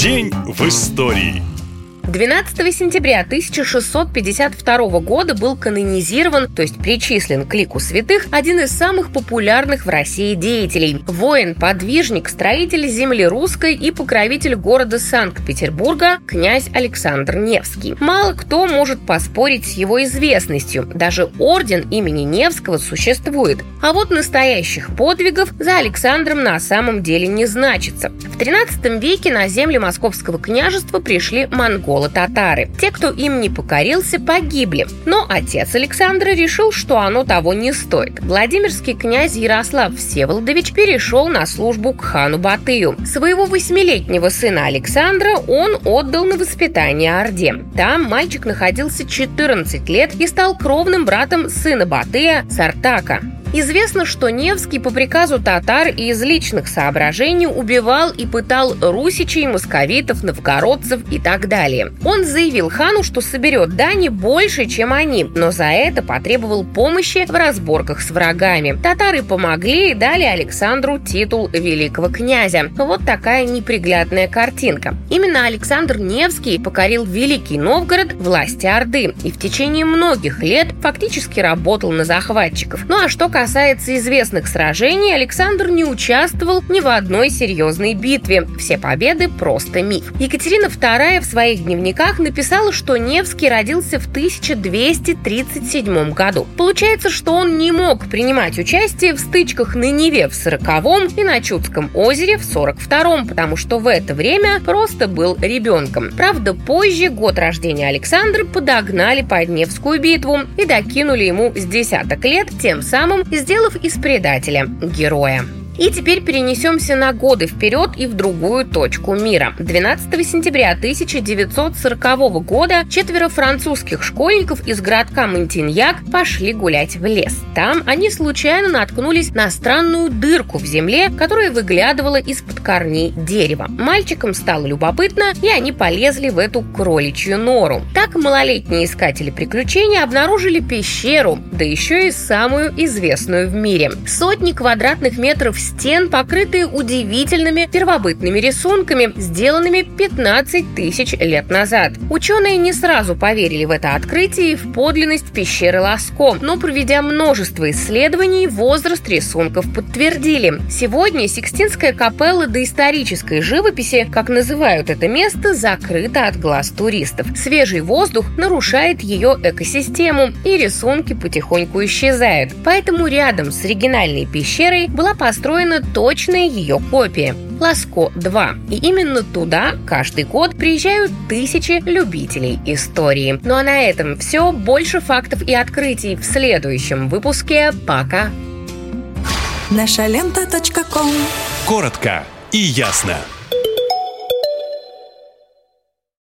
День в истории. 12 сентября 1652 года был канонизирован, то есть причислен к лику святых, один из самых популярных в России деятелей – воин, подвижник, строитель земли русской и покровитель города Санкт-Петербурга князь Александр Невский. Мало кто может поспорить с его известностью, даже орден имени Невского существует. А вот настоящих подвигов за Александром на самом деле не значится. В 13 веке на земли Московского княжества пришли монголы монголо-татары. Те, кто им не покорился, погибли. Но отец Александра решил, что оно того не стоит. Владимирский князь Ярослав Всеволодович перешел на службу к хану Батыю. Своего восьмилетнего сына Александра он отдал на воспитание Орде. Там мальчик находился 14 лет и стал кровным братом сына Батыя Сартака. Известно, что Невский по приказу татар и из личных соображений убивал и пытал русичей, московитов, новгородцев и так далее. Он заявил хану, что соберет дани больше, чем они, но за это потребовал помощи в разборках с врагами. Татары помогли и дали Александру титул великого князя. Вот такая неприглядная картинка. Именно Александр Невский покорил Великий Новгород власти Орды и в течение многих лет фактически работал на захватчиков. Ну а что касается известных сражений, Александр не участвовал ни в одной серьезной битве. Все победы – просто миф. Екатерина II в своих дневниках написала, что Невский родился в 1237 году. Получается, что он не мог принимать участие в стычках на Неве в 40-м и на Чудском озере в 42-м, потому что в это время просто был ребенком. Правда, позже, год рождения Александра, подогнали под Невскую битву и докинули ему с десяток лет, тем самым сделав из предателя героя. И теперь перенесемся на годы вперед и в другую точку мира. 12 сентября 1940 года четверо французских школьников из городка Монтиньяк пошли гулять в лес. Там они случайно наткнулись на странную дырку в земле, которая выглядывала из-под корней дерева. Мальчикам стало любопытно, и они полезли в эту кроличью нору. Так малолетние искатели приключений обнаружили пещеру, да еще и самую известную в мире. Сотни квадратных метров стен, покрытые удивительными первобытными рисунками, сделанными 15 тысяч лет назад. Ученые не сразу поверили в это открытие и в подлинность пещеры Ласко, но проведя множество исследований, возраст рисунков подтвердили. Сегодня Сикстинская капелла доисторической живописи, как называют это место, закрыта от глаз туристов. Свежий воздух нарушает ее экосистему, и рисунки потихоньку исчезают. Поэтому рядом с оригинальной пещерой была построена построена точная ее копия – Ласко-2. И именно туда каждый год приезжают тысячи любителей истории. Ну а на этом все. Больше фактов и открытий в следующем выпуске. Пока! Наша лента. Коротко и ясно.